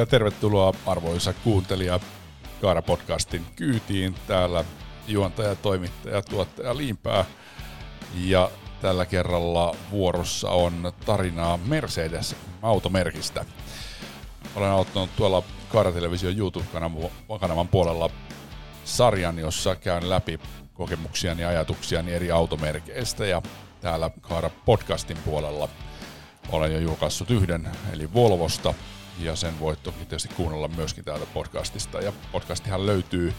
Ja tervetuloa arvoisa kuuntelija Kaara-podcastin kyytiin. Täällä juontaja, toimittaja, tuottaja Liimpää. Ja tällä kerralla vuorossa on tarinaa Mercedes automerkistä. Olen aloittanut tuolla Kaara-television YouTube-kanavan puolella sarjan, jossa käyn läpi kokemuksiani ja ajatuksiani eri automerkeistä ja täällä Kaara podcastin puolella olen jo julkaissut yhden, eli Volvosta, ja sen voit toki tietysti kuunnella myöskin täältä podcastista. Ja podcastihan löytyy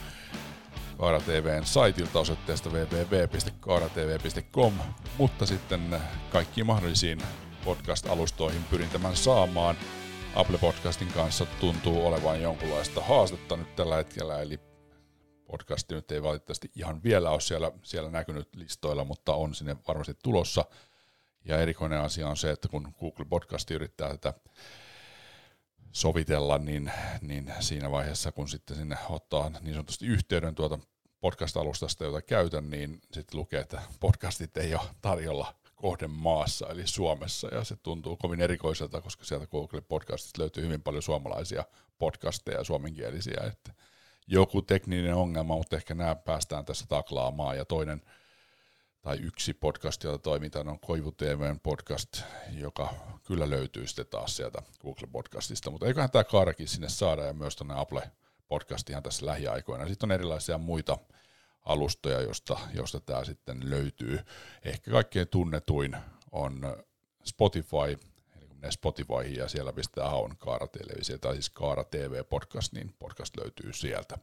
Kaara TVn saitilta osoitteesta www.kaaratv.com, mutta sitten kaikkiin mahdollisiin podcast-alustoihin pyrin tämän saamaan. Apple Podcastin kanssa tuntuu olevan jonkunlaista haastetta nyt tällä hetkellä, eli podcasti nyt ei valitettavasti ihan vielä ole siellä, siellä näkynyt listoilla, mutta on sinne varmasti tulossa. Ja erikoinen asia on se, että kun Google Podcast yrittää tätä sovitella, niin, niin siinä vaiheessa, kun sitten sinne ottaa niin sanotusti yhteyden tuota podcast-alustasta, jota käytän, niin sitten lukee, että podcastit ei ole tarjolla kohden maassa, eli Suomessa, ja se tuntuu kovin erikoiselta, koska sieltä Google Podcastista löytyy hyvin paljon suomalaisia podcasteja suomenkielisiä, että joku tekninen ongelma, mutta ehkä nämä päästään tässä taklaamaan, ja toinen tai yksi podcast, jota toimitaan, on Koivu TVn podcast, joka kyllä löytyy sitten taas sieltä Google Podcastista, mutta eiköhän tämä kaarakin sinne saada ja myös tuonne Apple Podcastihan tässä lähiaikoina. Sitten on erilaisia muita alustoja, josta, josta tämä sitten löytyy. Ehkä kaikkein tunnetuin on Spotify, eli kun menee Spotifyhin ja siellä pistää haun Kaara Televisio, tai siis Kaara TV Podcast, niin podcast löytyy sieltä.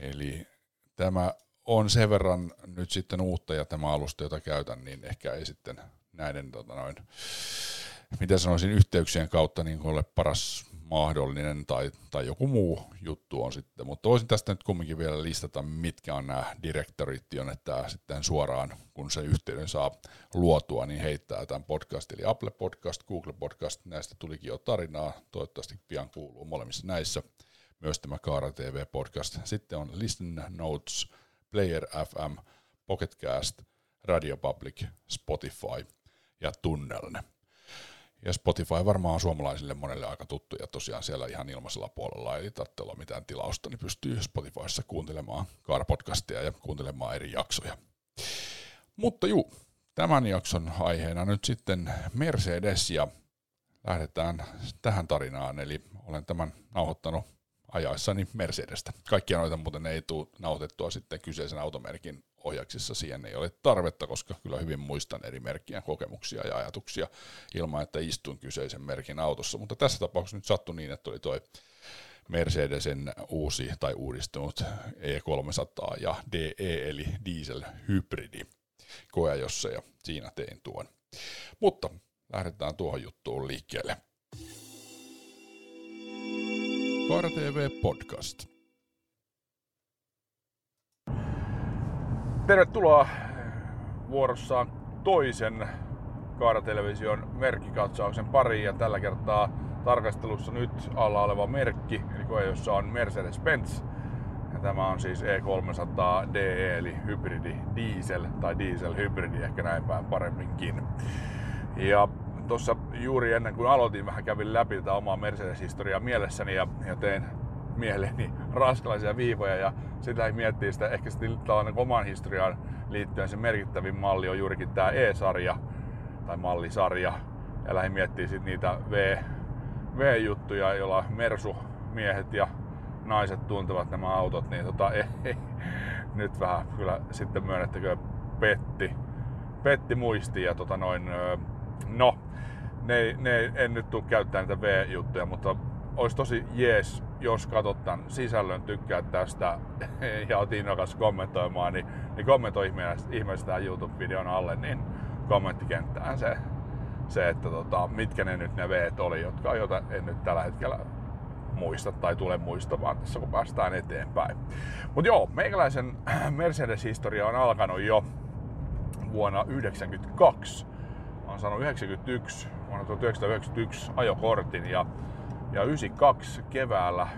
Eli tämä on sen verran nyt sitten uutta ja tämä alusta, jota käytän, niin ehkä ei sitten näiden tota noin, mitä sanoisin, yhteyksien kautta niin ole paras mahdollinen tai, tai joku muu juttu on sitten. Mutta voisin tästä nyt kumminkin vielä listata, mitkä on nämä direktorit, että sitten suoraan, kun se yhteyden saa luotua, niin heittää tämän podcast, eli Apple Podcast, Google Podcast, näistä tulikin jo tarinaa, toivottavasti pian kuuluu molemmissa näissä, myös tämä Kaara TV Podcast. Sitten on Listen Notes, Player FM, Pocketcast, Radio Public, Spotify ja Tunnelne. Ja Spotify varmaan on suomalaisille monelle aika tuttu ja tosiaan siellä ihan ilmaisella puolella ei tarvitse olla mitään tilausta, niin pystyy Spotifyssa kuuntelemaan Car-podcastia ja kuuntelemaan eri jaksoja. Mutta juu, tämän jakson aiheena nyt sitten Mercedes ja lähdetään tähän tarinaan, eli olen tämän nauhoittanut ajaessani Mercedestä. Kaikkia noita muuten ei tule nauhoitettua sitten kyseisen automerkin ohjaksissa. Siihen ei ole tarvetta, koska kyllä hyvin muistan eri merkkien kokemuksia ja ajatuksia ilman, että istun kyseisen merkin autossa. Mutta tässä tapauksessa nyt sattui niin, että oli toi Mercedesen uusi tai uudistunut E300 ja DE eli diesel hybridi koeajossa ja siinä tein tuon. Mutta lähdetään tuohon juttuun liikkeelle. Kaara TV Podcast. Tervetuloa vuorossa toisen Kaara-television merkkikatsauksen pariin ja tällä kertaa tarkastelussa nyt alla oleva merkki, eli koe, jossa on Mercedes-Benz. Ja tämä on siis E300 DE eli hybridi diesel tai diesel hybridi ehkä näin päin paremminkin. Ja tuossa juuri ennen kuin aloitin, vähän kävin läpi tätä omaa Mercedes-historiaa mielessäni ja, ja tein mieleeni raskalaisia viivoja ja sitten lähdin miettimään sitä ehkä tällainen oman historiaan liittyen se merkittävin malli on juurikin tämä E-sarja tai mallisarja. Ja lähdin miettimään sitten niitä v, V-juttuja, joilla Mersu-miehet ja naiset tuntevat nämä autot, niin tota, ei, ei, nyt vähän kyllä sitten myönnettäkö petti, petti muistiin ja tota noin, no ne, ne, en nyt tule käyttämään niitä V-juttuja, mutta olisi tosi jees, jos katsot tämän sisällön, tykkää tästä ja oot innokas kommentoimaan, niin, niin kommentoi ihmeessä tämän YouTube-videon alle, niin kommenttikenttään se, se että tota, mitkä ne nyt ne v oli, jotka joita en nyt tällä hetkellä muista tai tule muistamaan tässä, kun päästään eteenpäin. Mutta joo, meikäläisen Mercedes-historia on alkanut jo vuonna 1992 olen saanut 91, vuonna 1991 ajokortin ja, ja 92 keväällä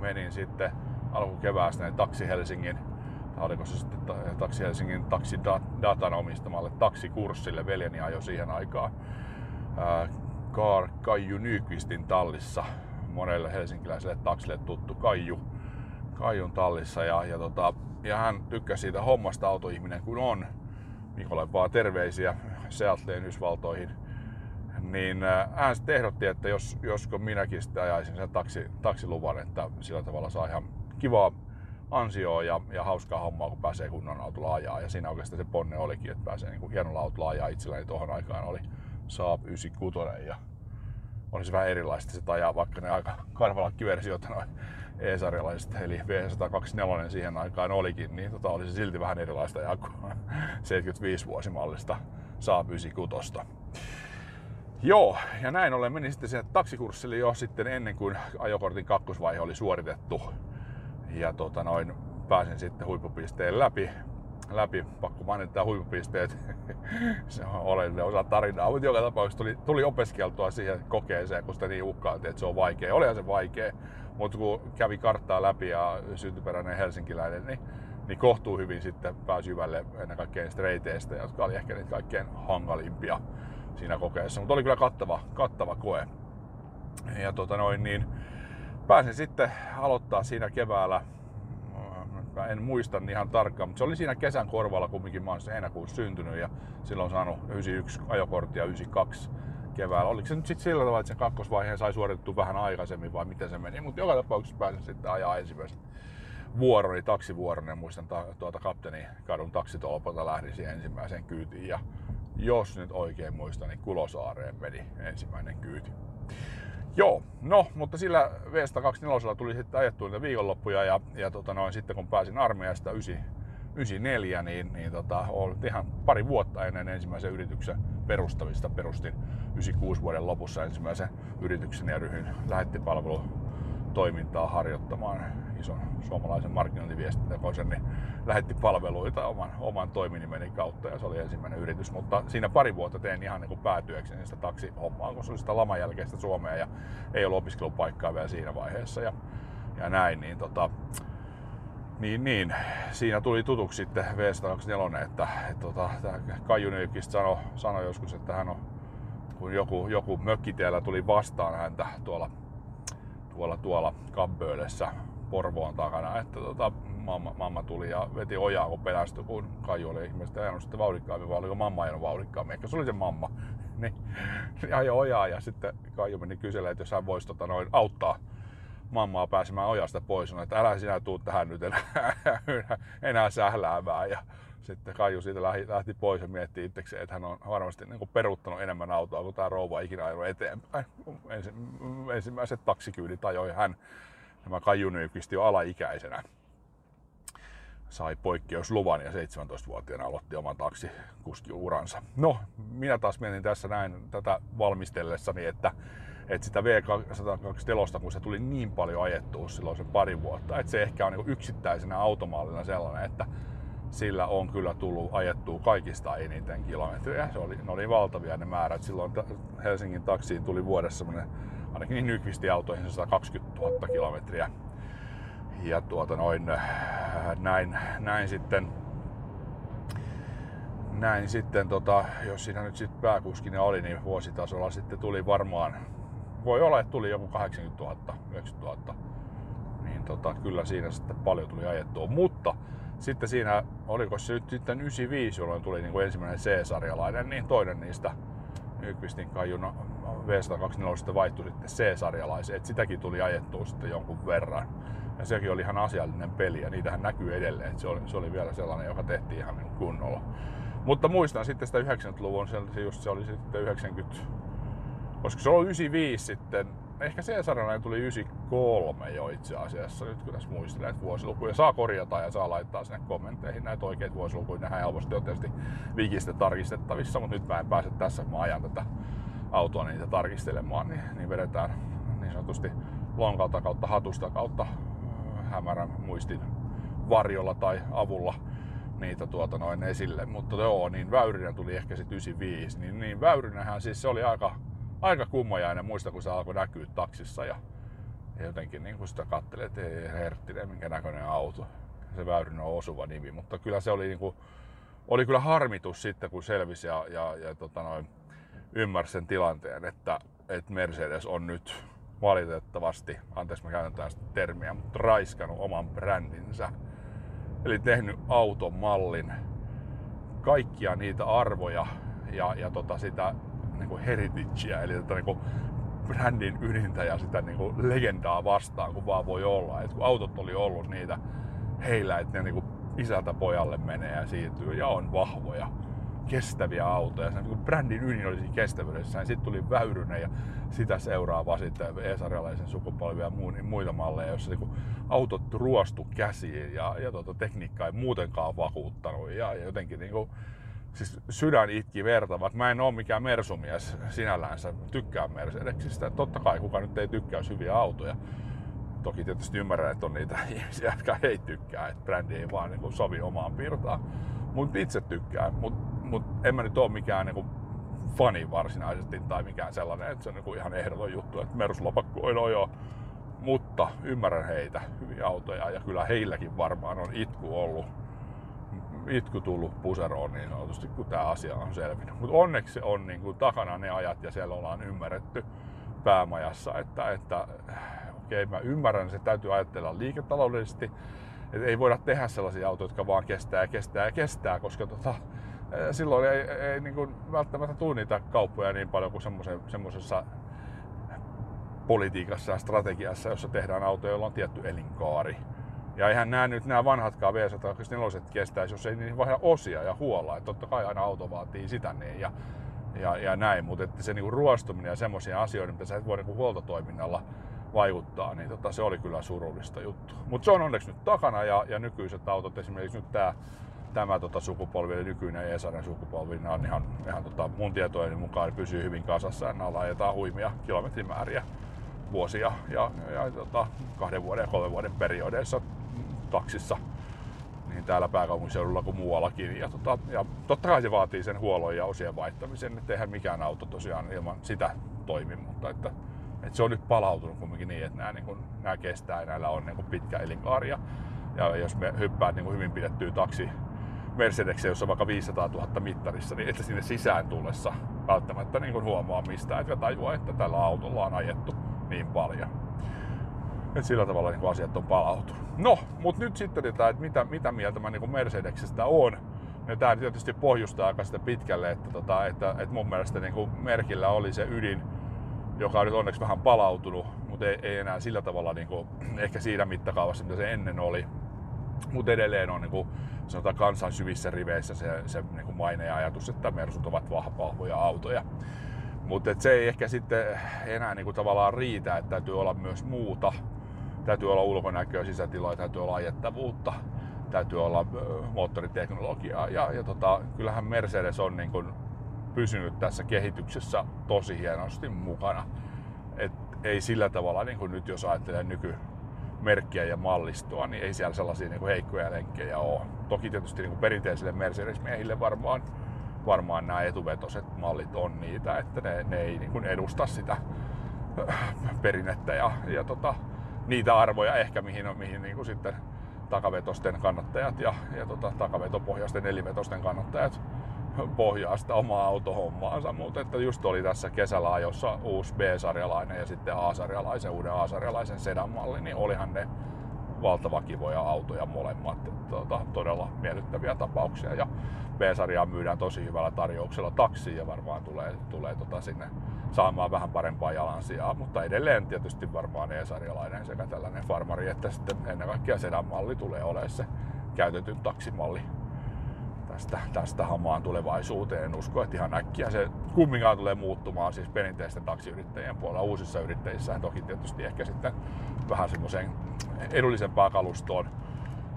menin sitten alkukeväästä niin Taksi Helsingin, oliko se sitten Taksi Helsingin taksidatan omistamalle taksikurssille. Veljeni ajoi siihen aikaan Kaar Kaiju Nykvistin tallissa monelle helsinkiläiselle taksille tuttu Kaiju, Kaijun tallissa ja, ja, tota, ja hän tykkäsi siitä hommasta autoihminen kun on. Mikolle vaan terveisiä Seattleen Yhdysvaltoihin. Niin äh, hän sitten ehdotti, että jos, josko minäkin sitten ajaisin sen taksi, taksiluvan, että sillä tavalla saa ihan kivaa ansioa ja, ja hauskaa hommaa, kun pääsee kunnon autolla ajaa. Ja siinä oikeastaan se ponne olikin, että pääsee niin hienolla autolla ajaa. Itselläni tuohon aikaan oli Saab 96 ja oli se vähän erilaista se ajaa, vaikka ne aika karvalakkiversiot noin E-sarjalaiset, eli V124 siihen aikaan olikin, niin tota, oli se silti vähän erilaista ajaa kuin 75 vuosimallista Saab 96. Joo, ja näin ollen meni sitten siihen taksikurssille jo sitten ennen kuin ajokortin kakkosvaihe oli suoritettu ja tota noin, pääsin sitten huippupisteen läpi. läpi. Pakko mainita huippupisteet. se on oleellinen osa tarinaa, mutta joka tapauksessa tuli, tuli opiskeltua siihen kokeeseen, kun sitä niin uhkailtiin, että se on vaikea. Olihan se vaikea, mutta kun kävi karttaa läpi ja syntyperäinen helsinkiläinen, niin, niin kohtuu hyvin sitten pääsi hyvälle ennen kaikkea niistä reiteistä, jotka oli ehkä niitä kaikkein hankalimpia siinä kokeessa. Mutta oli kyllä kattava, kattava koe. Ja tota noin, niin pääsin sitten aloittaa siinä keväällä mä en muista ihan tarkkaan, mutta se oli siinä kesän korvalla kumminkin, mä oon heinäkuussa syntynyt ja silloin saanut 91 ajokorttia 92 keväällä. Oliko se nyt sitten sillä tavalla, että sen kakkosvaiheen sai suoritettu vähän aikaisemmin vai miten se meni, mutta joka tapauksessa pääsin sitten ajaa ensimmäisen vuoroni, taksivuoron ja muistan tuota kapteeni kadun taksitolpalta lähdin siihen ensimmäiseen kyytiin ja jos nyt oikein muistan, niin Kulosaareen meni ensimmäinen kyyti. Joo, no, mutta sillä V124 tuli sitten ajettua niitä viikonloppuja ja, ja tota noin, sitten kun pääsin armeijasta 94, niin, niin tota, olin ihan pari vuotta ennen ensimmäisen yrityksen perustamista. Perustin 96 vuoden lopussa ensimmäisen yrityksen ja ryhdyin lähettipalvelu toimintaa harjoittamaan. Ison suomalaisen markkinointiviestintäkonserni lähetti palveluita oman, oman toiminimeni kautta ja se oli ensimmäinen yritys. Mutta siinä pari vuotta tein ihan niin päätyökseni sitä taksihommaa, kun se oli sitä laman jälkeistä Suomea ja ei ollut opiskelupaikkaa vielä siinä vaiheessa ja, ja näin. Niin, tota, niin, niin, siinä tuli tutuksi sitten V124, että, että, että tota, Kaiju Nykist sanoi, joskus, että hän on, kun joku, joku mökkitiellä tuli vastaan häntä tuolla tuolla, tuolla Kabböölessä Porvoon takana, että tota, mamma, mamma, tuli ja veti ojaa, kun pelästyi, kun Kaiju oli ihmiset ajanut sitten vauhdikkaammin, vai oliko mamma ajanut vauhdikkaammin, ehkä se oli se mamma. niin, niin ajoi ojaa ja sitten Kaiju meni kyselemään, että jos hän voisi tota, noin, auttaa mammaa pääsemään ojasta pois, sanoi, että älä sinä tuu tähän nyt enää, enää sähläämään. Ja sitten Kaiju siitä lähti pois ja mietti itsekseen, että hän on varmasti niin kuin peruuttanut enemmän autoa kuin tämä rouva ikinä ajanut eteenpäin. Ensi, ensimmäiset taksikyydit ajoi hän, tämä Kaiju Nyqvist jo alaikäisenä. Sai poikkeusluvan ja 17-vuotiaana aloitti oman taksikuskiuransa. No, minä taas mietin tässä näin tätä valmistellessani, että että sitä V124, kun se tuli niin paljon ajettua silloin sen pari vuotta, että se ehkä on niin yksittäisenä automaalina sellainen, että sillä on kyllä tullut ajettua kaikista eniten kilometriä. Se oli, ne oli valtavia ne määrät. Silloin Helsingin taksiin tuli vuodessa semmoinen, ainakin niin Nyqvistin autoihin 120 000 kilometriä. Ja tuota noin, näin, näin sitten näin sitten, tota, jos siinä nyt sitten pääkuskina oli, niin vuositasolla sitten tuli varmaan, voi olla, että tuli joku 80 000, 90 000. Niin tota, kyllä siinä sitten paljon tuli ajettua. Mutta sitten siinä, oliko se nyt sitten 95, jolloin tuli niin kuin ensimmäinen C-sarjalainen, niin toinen niistä Nyqvistin kajuna V124 vaihtui sitten C-sarjalaiseen, että sitäkin tuli ajettua sitten jonkun verran. Ja sekin oli ihan asiallinen peli ja niitähän näkyy edelleen, se oli, se oli vielä sellainen, joka tehtiin ihan niin kunnolla. Mutta muistan sitten sitä 90-luvun, se, just se oli sitten 90, koska se oli 95 sitten, ehkä C-sarjalainen tuli 93 jo itse asiassa, nyt kun tässä muistelen näitä vuosilukuja. Saa korjata ja saa laittaa sinne kommentteihin näitä oikeita vuosilukuja. Nehän helposti on tietysti wikistä tarkistettavissa, mutta nyt mä en pääse tässä, kun mä ajan tätä autoa niitä tarkistelemaan, niin, niin vedetään niin sanotusti lonkalta kautta hatusta kautta äh, hämärän muistin varjolla tai avulla niitä tuota noin esille. Mutta joo, niin Väyrynen tuli ehkä sitten 95, niin, niin Väyrynenhän siis se oli aika aika kummajainen. Muista, kun se alkoi näkyä taksissa ja, jotenkin niin sitä katselee, että ei herttinen, minkä näköinen auto. Se Väyrynen on osuva nimi, mutta kyllä se oli, niin kuin, oli kyllä harmitus sitten, kun selvisi ja, ja, ja tota noin, ymmärsi sen tilanteen, että, että Mercedes on nyt valitettavasti, anteeksi mä käytän tästä termiä, mutta raiskannut oman brändinsä. Eli tehnyt automallin, kaikkia niitä arvoja ja, ja tota sitä niin kuin heritagea, eli tätä niin kuin brändin ydintä ja sitä niin kuin legendaa vastaan, kun vaan voi olla. Et kun autot oli ollut niitä heillä, että ne niin kuin isältä pojalle menee ja siirtyy ja on vahvoja, kestäviä autoja. Se niin brändin ydin oli siinä kestävyydessä. Sitten tuli Väyrynen ja sitä seuraava sitten Esarialaisen sukupolvia ja muu, niin muita malleja, joissa niin autot ruostu käsiin ja, ja tota, tekniikka ei muutenkaan vakuuttanut. Ja, ja jotenkin niin kuin, siis sydän itki verta, vaikka mä en ole mikään mersumies sinällänsä, tykkään Mercedesistä. Totta kai kuka nyt ei tykkää hyviä autoja. Toki tietysti ymmärrän, että on niitä ihmisiä, jotka ei tykkää, että brändi ei vaan niin sovi omaan pirtaan. Mutta itse tykkään, mutta mut en mä nyt ole mikään niin fani varsinaisesti tai mikään sellainen, että se on niin ihan ehdoton juttu, että Mersulopakko on joo. Mutta ymmärrän heitä, hyviä autoja ja kyllä heilläkin varmaan on itku ollut itku tullut puseroon niin sanotusti, kun tämä asia on selvinnyt. Mutta onneksi on niin kuin, takana ne ajat ja siellä ollaan ymmärretty päämajassa, että, että okei, okay, mä ymmärrän, se täytyy ajatella liiketaloudellisesti, että ei voida tehdä sellaisia autoja, jotka vaan kestää ja kestää ja kestää, koska tota, silloin ei, ei niin kuin välttämättä tule niitä kauppoja niin paljon kuin semmoisessa politiikassa ja strategiassa, jossa tehdään autoja, joilla on tietty elinkaari. Ja eihän nämä nyt nämä vanhatkaan V124 kestäisi, jos ei niin vaihda osia ja huolla. Että totta kai aina auto vaatii sitä niin ja, ja, ja näin, mutta että se niinku ruostuminen ja semmoisia asioita, mitä sä et voi niinku huoltotoiminnalla vaikuttaa, niin tota, se oli kyllä surullista juttu. Mutta se on onneksi nyt takana ja, ja nykyiset autot, esimerkiksi nyt tämä tämä tota, sukupolvi, eli nykyinen Esaren sukupolvi, nämä on ihan, ihan tota, mun tietojen mukaan pysyy hyvin kasassa ja nämä ajetaan huimia kilometrimääriä vuosia ja, ja, ja tota, kahden vuoden ja kolmen vuoden periodeissa taksissa niin täällä pääkaupunkiseudulla kuin muuallakin. Ja, tota, ja totta kai se vaatii sen huollon ja osien vaihtamisen, että eihän mikään auto tosiaan ilman sitä toimi, mutta että, että se on nyt palautunut kumminkin niin, että nämä, niin kuin, nämä kestää ja näillä on niin kuin pitkä elinkaari. Ja, ja jos me hyppäät niin kuin hyvin pidettyä taksi Mercedes, jossa on vaikka 500 000 mittarissa, niin että sinne sisään tullessa välttämättä niin kuin huomaa mistä, että tajua, että tällä autolla on ajettu niin paljon. Et sillä tavalla niin asiat on palautunut. No, mutta nyt sitten, että mitä, mitä mieltä mä niin Mercedeksestä on. Ja tämä tietysti pohjustaa aika sitä pitkälle, että, tota, että, että mun mielestä niin kuin merkillä oli se ydin, joka on nyt onneksi vähän palautunut, mutta ei, ei enää sillä tavalla niin kuin, ehkä siinä mittakaavassa, mitä se ennen oli. Mutta edelleen on niin kuin, sanotaan kansan syvissä riveissä se, se niin kuin maine ja ajatus, että Mersut ovat vahvoja autoja. Mutta se ei ehkä sitten enää niin kuin tavallaan riitä, että täytyy olla myös muuta täytyy olla ulkonäköä, sisätiloja, täytyy olla ajettavuutta, täytyy olla moottoriteknologiaa. Ja, ja tota, kyllähän Mercedes on niin kuin pysynyt tässä kehityksessä tosi hienosti mukana. Et ei sillä tavalla, niin kuin nyt jos ajattelee nykymerkkiä ja mallistoa, niin ei siellä sellaisia niin kuin heikkoja lenkkejä ole. Toki tietysti niin kuin perinteisille Mercedes-miehille varmaan, varmaan nämä etuvetoset mallit on niitä, että ne, ne ei niin kuin edusta sitä perinnettä ja, ja tota, niitä arvoja ehkä, mihin, mihin niin kuin sitten takavetosten kannattajat ja, ja tota, takavetopohjaisten nelivetosten kannattajat pohjaa sitä omaa autohommaansa, mutta että just oli tässä kesällä ajossa uusi B-sarjalainen ja sitten A-sarjalaisen, uuden A-sarjalaisen sedan malli, niin olihan ne valtava kivoja autoja molemmat. Tota, todella miellyttäviä tapauksia. Ja B-sarjaa myydään tosi hyvällä tarjouksella taksiin ja varmaan tulee, tulee tota sinne saamaan vähän parempaa jalansijaa, mutta edelleen tietysti varmaan E-sarjalainen sekä tällainen farmari, että sitten ennen kaikkea sedan malli tulee olemaan se käytetyn taksimalli tästä, tästä hamaan tulevaisuuteen. En usko, että ihan äkkiä se kumminkaan tulee muuttumaan siis perinteisten taksiyrittäjien puolella. Uusissa yrittäjissä toki tietysti ehkä sitten vähän semmoiseen edullisempaan kalustoon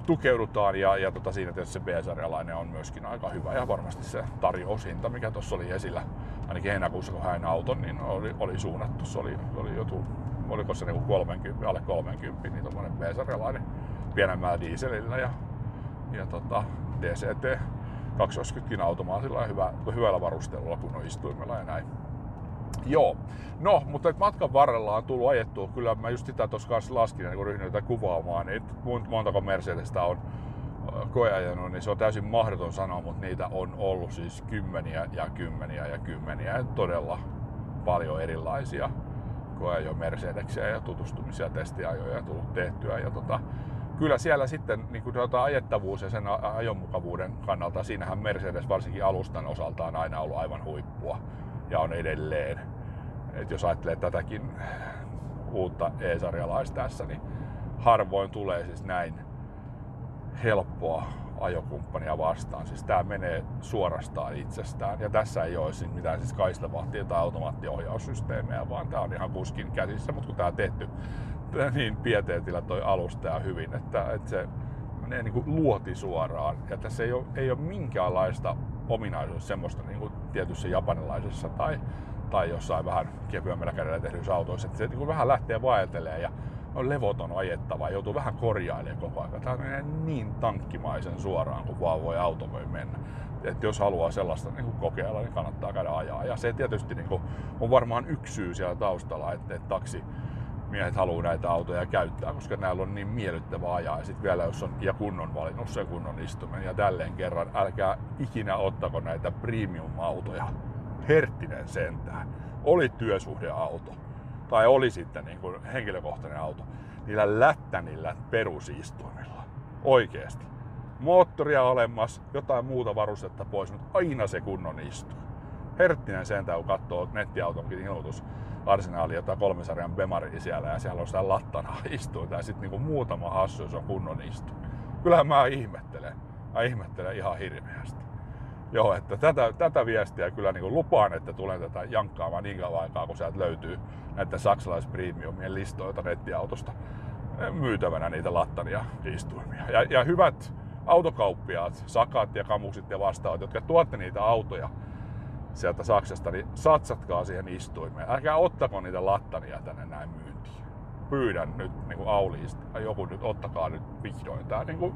tukeudutaan ja, ja tota, siinä tietysti se B-sarjalainen on myöskin aika hyvä ja varmasti se tarjoushinta, mikä tuossa oli esillä, ainakin heinäkuussa kun hain auton, niin oli, oli suunnattu. Se oli, oli joku, oliko se niinku 30, alle 30, niin tuommoinen B-sarjalainen pienemmällä dieselillä ja, ja tota, DCT 220 automaatilla ja hyvä, hyvällä varustelulla kun on istuimella ja näin. Joo. No, mutta matkan varrella on tullut ajettua. Kyllä mä just sitä tuossa kanssa laskin, kun ryhdyin tätä kuvaamaan, niin montako Mercedestä on koeajanut, niin se on täysin mahdoton sanoa, mutta niitä on ollut siis kymmeniä ja kymmeniä ja kymmeniä. Todella paljon erilaisia koeajo Mercedesiä ja tutustumisia testiajoja tullut tehtyä. Ja tota, kyllä siellä sitten niin kuin tuota, ajettavuus ja sen ajomukavuuden kannalta, siinähän Mercedes varsinkin alustan osalta on aina ollut aivan huippua ja on edelleen. Et jos ajattelee tätäkin uutta E-sarjalaista tässä, niin harvoin tulee siis näin helppoa ajokumppania vastaan. Siis tää menee suorastaan itsestään. Ja tässä ei ole siis mitään siis kaistavahtia tai automaattiohjaussysteemejä, vaan tää on ihan kuskin käsissä. Mutta kun tää on tehty niin pieteetillä toi alusta ja hyvin, että, että se menee niin kuin luoti suoraan. Ja tässä ei ole, ei ole minkäänlaista ominaisuus semmoista niin kuin tietyssä japanilaisessa tai, tai jossain vähän kevyemmällä kädellä tehdyissä autoissa. Että se niin kuin vähän lähtee vaeltelee ja on levoton ajettava joutuu vähän korjailemaan koko ajan. Tämä menee niin tankkimaisen suoraan kuin vaan voi auto voi mennä. Et jos haluaa sellaista niin kuin kokeilla, niin kannattaa käydä ajaa. Ja se tietysti niin kuin, on varmaan yksi syy siellä taustalla, että, että taksi miehet haluaa näitä autoja käyttää, koska näillä on niin miellyttävä ajaa. Ja sitten vielä jos on ja kunnon valinnut sen kunnon istumen. Ja tälleen kerran, älkää ikinä ottako näitä premium-autoja. Herttinen sentään. Oli työsuhdeauto tai oli sitten niin kuin henkilökohtainen auto, niillä lättänillä perusistuimilla. Oikeesti. Moottoria olemassa, jotain muuta varustetta pois, mutta aina se kunnon istuu. Herttinen sentään, kun katsoo nettiautonkin ilmoitus arsenaali, jota kolmesarjan Bemari siellä ja siellä on sitä lattana istuu tai sitten niinku muutama hassu, jos on kunnon istu. Kyllähän mä ihmettelen. Mä ihmettelen ihan hirveästi. Joo, että tätä, tätä viestiä kyllä niin lupaan, että tulen tätä jankkaamaan niin kauan aikaa, kun sieltä löytyy näitä saksalaispremiumien listoilta nettiautosta myytävänä niitä lattania istuimia. Ja, ja hyvät autokauppiaat, sakat ja kamuksit ja vastaavat, jotka tuotte niitä autoja sieltä Saksasta, niin satsatkaa siihen istuimeen. Älkää ottako niitä lattania tänne näin myyntiin. Pyydän nyt niin kuin auliista, joku nyt, ottakaa nyt vihdoin tää niin kuin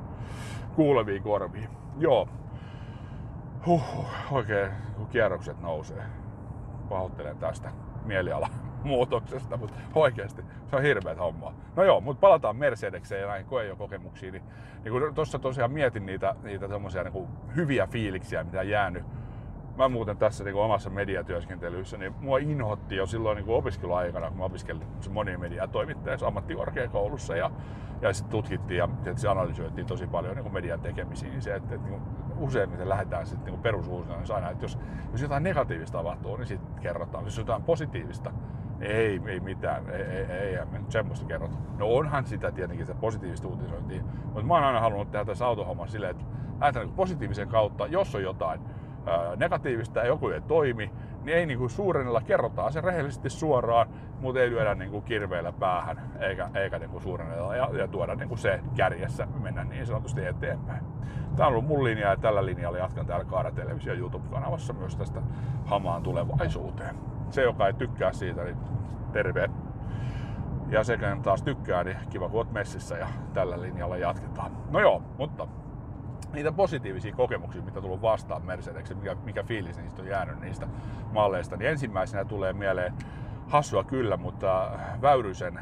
kuuleviin korviin. Joo, huh, oikein kun kierrokset nousee. Pahoittelen tästä mieliala muutoksesta, mutta oikeasti se on hirveät hommaa. No joo, mutta palataan Mercedekseen ja näihin kokemuksiin. Niin, niin tuossa tosiaan mietin niitä, niitä semmoisia niin hyviä fiiliksiä, mitä on jäänyt mä muuten tässä niin omassa mediatyöskentelyssä, niin mua inhotti jo silloin niin opiskeluaikana, kun mä opiskelin monimedia toimittajassa ammattikorkeakoulussa ja, ja sitten tutkittiin ja tietysti analysoitiin tosi paljon niin median tekemisiin, niin se, että, että niin useimmiten lähdetään sitten niin perusuusina, niin aina, että jos, jos jotain negatiivista tapahtuu, niin sitten kerrotaan. Jos jotain positiivista, niin ei, ei mitään, ei, ei, ei, ei me nyt semmoista kerrota. No onhan sitä tietenkin, sitä positiivista uutisointia, mutta mä oon aina halunnut tehdä tässä autohomman silleen, että lähdetään niin positiivisen kautta, jos on jotain, negatiivista ja joku ei toimi, niin ei niin kuin suurennella kerrotaan se rehellisesti suoraan, mutta ei lyödä niin kuin kirveellä päähän eikä, eikä niin kuin suurennella ja, ja tuoda niin kuin se kärjessä mennä niin sanotusti eteenpäin. Tämä on ollut mun linja ja tällä linjalla jatkan täällä Kaara Televisio YouTube-kanavassa myös tästä hamaan tulevaisuuteen. Se, joka ei tykkää siitä, niin terve. Ja sekä taas tykkää, niin kiva kun oot messissä ja tällä linjalla jatketaan. No joo, mutta niitä positiivisia kokemuksia, mitä tullut vastaan Mercedes, mikä, mikä fiilis niistä on jäänyt niistä malleista, niin ensimmäisenä tulee mieleen hassua kyllä, mutta Väyrysen,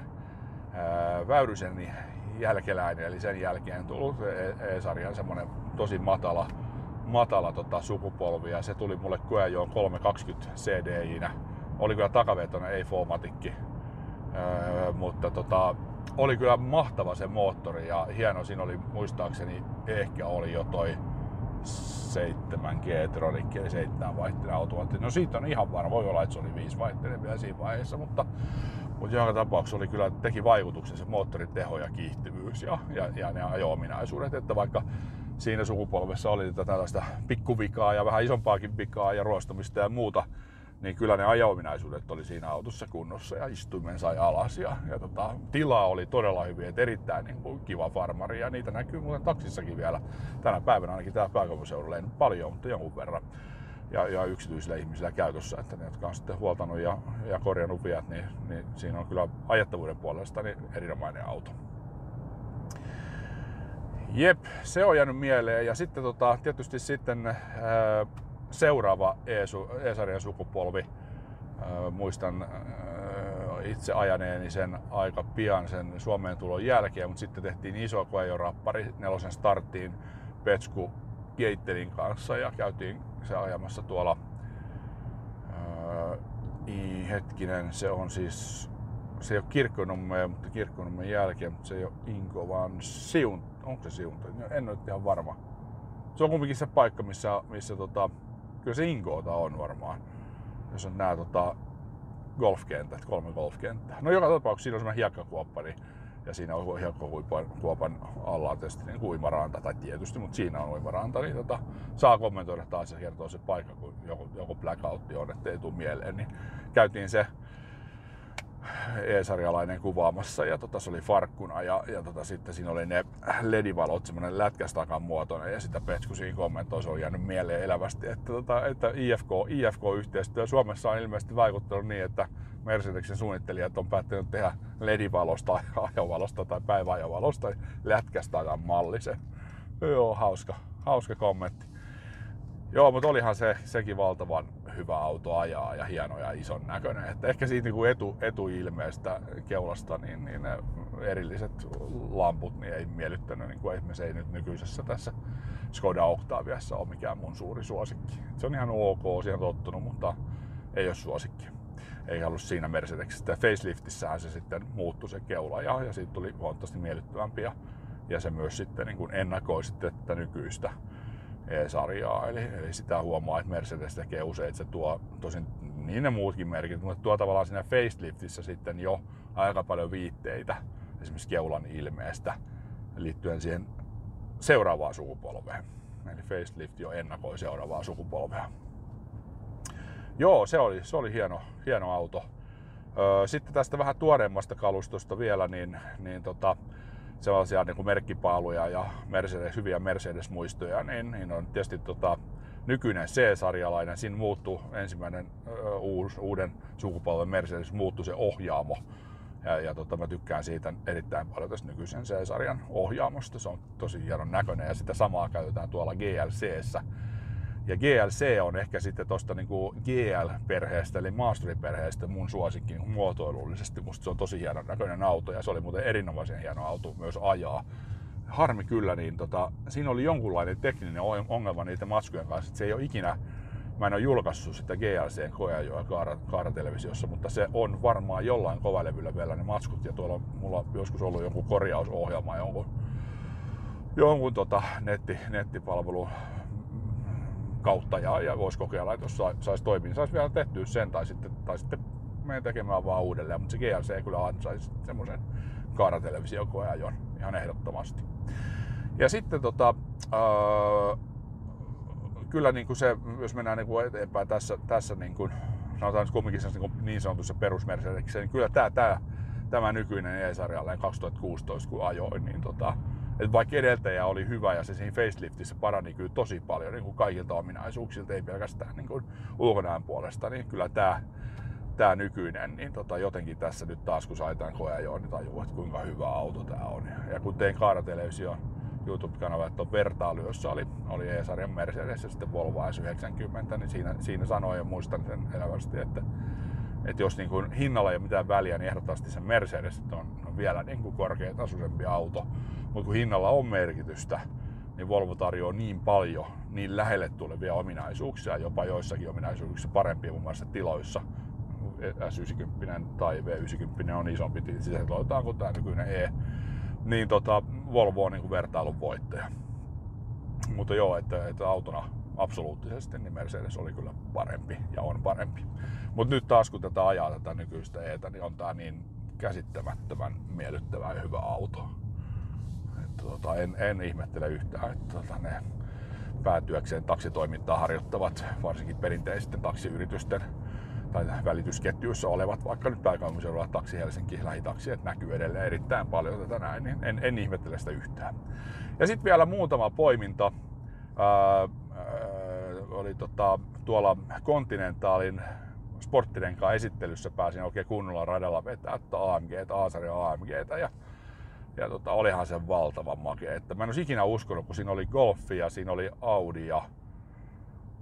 ää, Väyrysen jälkeläinen, eli sen jälkeen tullut e- E-sarjan semmonen tosi matala, matala tota, sukupolvi, ja se tuli mulle koeajoon 320 CDI-nä. Oli kyllä takavetoinen, ei Fomatikki, mutta tota, oli kyllä mahtava se moottori ja hieno siinä oli muistaakseni ehkä oli jo toi 7 G-Tronic eli 7 vaihteinen automaatti. No siitä on ihan varma, voi olla, että se oli 5 vaihteinen vielä siinä vaiheessa, mutta, mutta joka tapauksessa oli kyllä, teki vaikutuksen se moottorin teho ja kiihtyvyys ja, ja, ja ne ajo-ominaisuudet, että vaikka siinä sukupolvessa oli tätä tällaista pikkuvikaa ja vähän isompaakin vikaa ja ruostumista ja muuta, niin kyllä ne ajo-ominaisuudet oli siinä autossa kunnossa ja istuimen sai alas ja, ja tota, tilaa oli todella hyvin, että erittäin niin kuin, kiva farmari ja niitä näkyy muuten taksissakin vielä tänä päivänä ainakin täällä pääkaupunkiseudulla, ei paljon, mutta jonkun verran ja, ja yksityisillä ihmisillä käytössä, että ne, jotka on sitten huoltanut ja, ja korjannut viat, niin, niin siinä on kyllä ajettavuuden puolesta niin erinomainen auto. Jep, se on jäänyt mieleen. Ja sitten tota, tietysti sitten ää, seuraava E-sarjan sukupolvi. Muistan itse ajaneeni sen aika pian sen Suomeen tulon jälkeen, mutta sitten tehtiin iso rappari nelosen starttiin Petsku Keittelin kanssa ja käytiin se ajamassa tuolla ää, hetkinen, se on siis se ei ole Kirkkonummen, mutta Kirkkonummen jälkeen, mutta se ei ole Inko, vaan Siun, onko se Siunta? En ole ihan varma. Se on kumminkin se paikka, missä, missä tota, kyllä se Inkoota on varmaan. Jos on nämä tota, golfkentät, kolme golfkenttää. No joka tapauksessa siinä on semmoinen hiekkakuoppa, niin ja siinä on hiekkakuopan alla on tietysti niin uimaranta, tai tietysti, mutta siinä on uimaranta, niin tota, saa kommentoida taas ja kertoa se paikka, kun joku, joku blackoutti on, ettei tule mieleen. Niin käytiin se e-sarjalainen kuvaamassa ja tota, se oli farkkuna ja, ja tota, sitten siinä oli ne ledivalot, semmoinen lätkästakan muotoinen ja sitä Petsku siinä kommentoi, se on jäänyt mieleen elävästi, että, tota, että IFK, IFK-yhteistyö Suomessa on ilmeisesti vaikuttanut niin, että Mercedeksen suunnittelijat on päättänyt tehdä ledivalosta, ajovalosta tai päiväajovalosta lätkästakan mallisen. Joo, hauska, hauska kommentti. Joo, mutta olihan se, sekin valtavan hyvä auto ajaa ja hieno ja ison näköinen. Että ehkä siitä niin etu, etuilmeestä keulasta niin, niin ne erilliset lamput niin ei miellyttänyt, niin kuin se ei nyt nykyisessä tässä Skoda Octaviassa ole mikään mun suuri suosikki. Se on ihan ok, siihen tottunut, mutta ei ole suosikki. Ei ollut siinä Mercedesissä. Faceliftissähän se sitten muuttui se keula ja, ja siitä tuli huomattavasti miellyttävämpi ja, ja se myös sitten niin kuin ennakoi sitten tätä nykyistä E-sarjaa. Eli, eli sitä huomaa, että Mercedes tekee usein, että se tuo tosin niin ne muutkin merkit, mutta tuo tavallaan siinä faceliftissä sitten jo aika paljon viitteitä esimerkiksi keulan ilmeestä liittyen siihen seuraavaan sukupolveen. Eli facelift jo ennakoi seuraavaa sukupolvea. Joo, se oli, se oli hieno, hieno auto. Sitten tästä vähän tuoreemmasta kalustosta vielä, niin, niin tota, sellaisia niin kuin merkkipaaluja ja Mercedes, hyviä Mercedes-muistoja, niin, niin on tietysti tota, nykyinen C-sarjalainen. Siinä muuttuu ensimmäinen ö, uus, uuden sukupolven Mercedes, muuttuu se ohjaamo. Ja, ja tota, mä tykkään siitä erittäin paljon tästä nykyisen C-sarjan ohjaamosta. Se on tosi hienon näköinen ja sitä samaa käytetään tuolla GLCssä ja GLC on ehkä sitten tuosta niin GL-perheestä, eli maasturiperheestä mun suosikki niin muotoilullisesti. Musta se on tosi hienon näköinen auto ja se oli muuten erinomaisen hieno auto myös ajaa. Harmi kyllä, niin tota, siinä oli jonkunlainen tekninen ongelma niiden matskujen kanssa, se ei ole ikinä Mä en ole julkaissut sitä GLCn koeajoa kaara, kaaratelevisiossa, mutta se on varmaan jollain kovalevyllä vielä ne matskut. Ja tuolla on mulla on joskus ollut joku korjausohjelma jonkun, jonkun tota netti, nettipalvelu kautta ja, ja voisi kokeilla, että jos saisi toimia, niin saisi vielä tehtyä sen tai sitten, tai sitten meidän tekemään vaan uudelleen, mutta se GLC kyllä ansaisi semmoisen kaaratelevisiokoeajon ihan ehdottomasti. Ja sitten tota, öö, kyllä niin kuin se, jos mennään niin kuin eteenpäin tässä, tässä niin kuin, sanotaan kumminkin niin, kuin niin sanotussa perusmercedeksessä, niin kyllä tämä, tämä, tämä nykyinen E-sarjalle 2016 kun ajoin, niin tota, et vaikka edeltäjä oli hyvä ja se siinä faceliftissä parani kyllä tosi paljon niin kuin kaikilta ominaisuuksilta, ei pelkästään niin kuin ulkonäön puolesta, niin kyllä tämä tämä nykyinen, niin tota, jotenkin tässä nyt taas kun sai tämän koeajoon, niin tajuu, että kuinka hyvä auto tämä on. Ja kun tein Kaaratelevision YouTube-kanava, että on vertailu, jossa oli, oli E-sarjan Mercedes ja sitten Volvo S90, niin siinä, siinä sanoin ja muistan sen elävästi, että, että jos niin kuin hinnalla ei ole mitään väliä, niin ehdottomasti se Mercedes on, on vielä niin korkeatasoisempi auto mutta kun hinnalla on merkitystä, niin Volvo tarjoaa niin paljon niin lähelle tulevia ominaisuuksia, jopa joissakin ominaisuuksissa parempia muun muassa tiloissa. S90 tai V90 on isompi sisätiloiltaan kuin tämä nykyinen E. Niin tota, Volvo on niin vertailun voittaja. Mutta joo, että, että autona absoluuttisesti niin Mercedes oli kyllä parempi ja on parempi. Mutta nyt taas kun tätä ajaa tätä nykyistä Etä, niin on tää niin käsittämättömän miellyttävä ja hyvä auto tota, en, en ihmettele yhtään, että tota, ne päätyäkseen taksitoimintaa harjoittavat, varsinkin perinteisten taksiyritysten tai välitysketjuissa olevat, vaikka nyt pääkaupunkiseudulla Taksi Helsinki lähitaksi, että näkyy edelleen erittäin paljon tätä näin, niin en, en ihmettele sitä yhtään. Ja sitten vielä muutama poiminta. Ää, ää, oli tota, tuolla Continentalin sporttirenkaan esittelyssä pääsin oikein kunnolla radalla vetää AMG, A-sarja AMG. Ja ja tota, olihan se valtavan makea. Että mä en olisi ikinä uskonut, kun siinä oli Golfi ja siinä oli Audi ja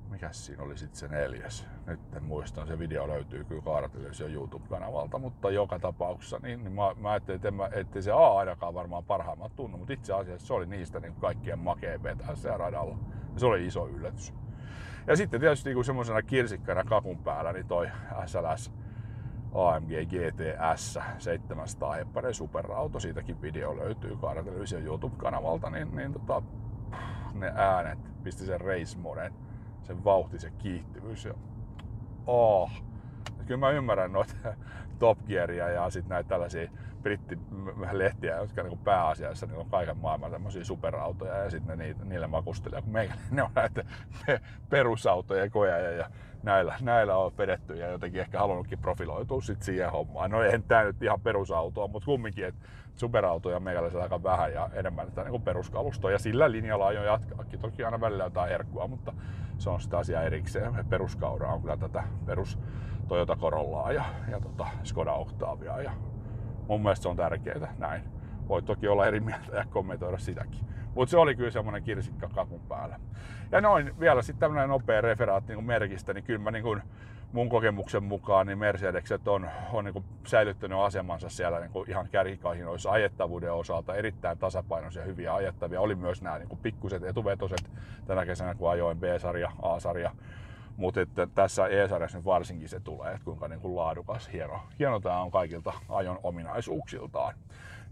mikäs siinä oli sitten se neljäs. Nyt en muista, se video löytyy kyllä Kaaratelevision YouTube-kanavalta, mutta joka tapauksessa niin, niin mä, mä ajattelin, että, mä, ettei se A ainakaan varmaan parhaimmat tunnu, mutta itse asiassa se oli niistä niin kaikkien makea vetää siellä radalla. Ja se oli iso yllätys. Ja sitten tietysti niin semmoisena kirsikkana kakun päällä niin toi SLS AMG GTS 700 heppainen superauto, siitäkin video löytyy Kaara YouTube-kanavalta, niin, niin tota, ne äänet pisti sen race moden, sen vauhti, se kiihtyvyys ja oh. Kyllä mä ymmärrän noita Top Gearia ja sitten näitä tällaisia brittilehtiä, jotka niin pääasiassa niin on kaiken maailman tämmöisiä superautoja ja sitten niille makustelee, kun meikä ne on näitä perusautoja koja ja näillä, näillä on vedetty ja jotenkin ehkä halunnutkin profiloitua sit siihen hommaan. No ei tämä nyt ihan perusautoa, mutta kumminkin, että superautoja meikäläisellä aika vähän ja enemmän tätä niin peruskalustoa ja sillä linjalla aion jatkaakin. Toki aina välillä jotain herkkua, mutta se on sitä asiaa erikseen. Peruskaura on kyllä tätä perus Toyota Corollaa ja, ja tota Skoda Octavia ja mun mielestä se on tärkeää näin. Voi toki olla eri mieltä ja kommentoida sitäkin. Mutta se oli kyllä semmoinen kirsikka kakun päällä. Ja noin, vielä sitten tämmöinen nopea referaatti niin merkistä, niin kyllä mä niin kuin mun kokemuksen mukaan niin Mercedekset on, on niin kuin säilyttänyt asemansa siellä niin kuin ihan kärkikahinoissa ajettavuuden osalta. Erittäin tasapainoisia, hyviä ajettavia. Oli myös nämä niin kuin pikkuset etuvetoset tänä kesänä, kun ajoin B-sarja, A-sarja. Mutta tässä E-sarjassa nyt varsinkin se tulee, että kuinka niin kuin laadukas, hieno, hieno tämä on kaikilta ajon ominaisuuksiltaan.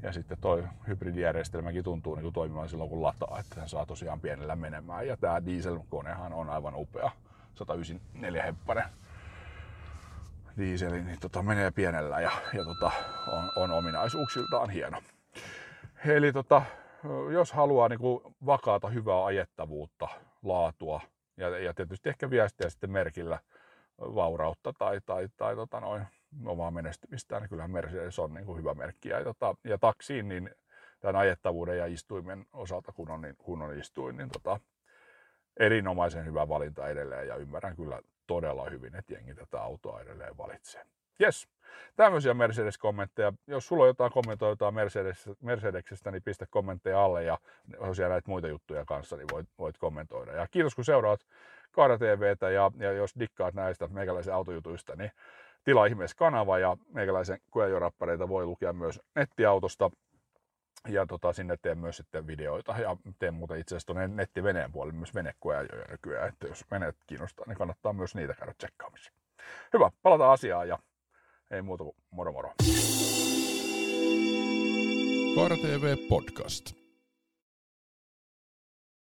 Ja sitten toi hybridijärjestelmäkin tuntuu niin kuin toimimaan silloin kun lataa, että sen saa tosiaan pienellä menemään. Ja tämä dieselkonehan on aivan upea, 194 heppanen dieseli, niin tota, menee pienellä ja, ja tota, on, on, ominaisuuksiltaan hieno. Eli tota, jos haluaa niin kuin vakaata, hyvää ajettavuutta, laatua ja, ja tietysti ehkä viestiä sitten merkillä vaurautta tai, tai, tai tota noin, omaa menestymistään, niin kyllähän Mercedes on niin kuin hyvä merkki. Ja, tota, ja taksiin, niin tämän ajettavuuden ja istuimen osalta, kun on, niin, kun on istuin, niin tota, erinomaisen hyvä valinta edelleen ja ymmärrän kyllä todella hyvin, että jengi tätä autoa edelleen valitsee. Yes, tämmöisiä Mercedes-kommentteja. Jos sulla on jotain kommentoitaa Mercedes, Mercedeksestä, niin pistä kommentteja alle ja tosiaan näitä muita juttuja kanssa, niin voit, voit kommentoida. Ja kiitos kun seuraat Kaara TVtä ja, ja jos dikkaat näistä meikäläisen autojutuista, niin tilaa ihmeessä kanava ja meikäläisen koejorappareita voi lukea myös nettiautosta. Ja tota, sinne teen myös sitten videoita ja teen muuten itse asiassa tuonne nettiveneen puolelle myös venekoeajoja nykyään, että jos veneet kiinnostaa, niin kannattaa myös niitä käydä tsekkaamassa. Hyvä, palataan asiaan ja ei muuta kuin moro moro. Kaara TV Podcast.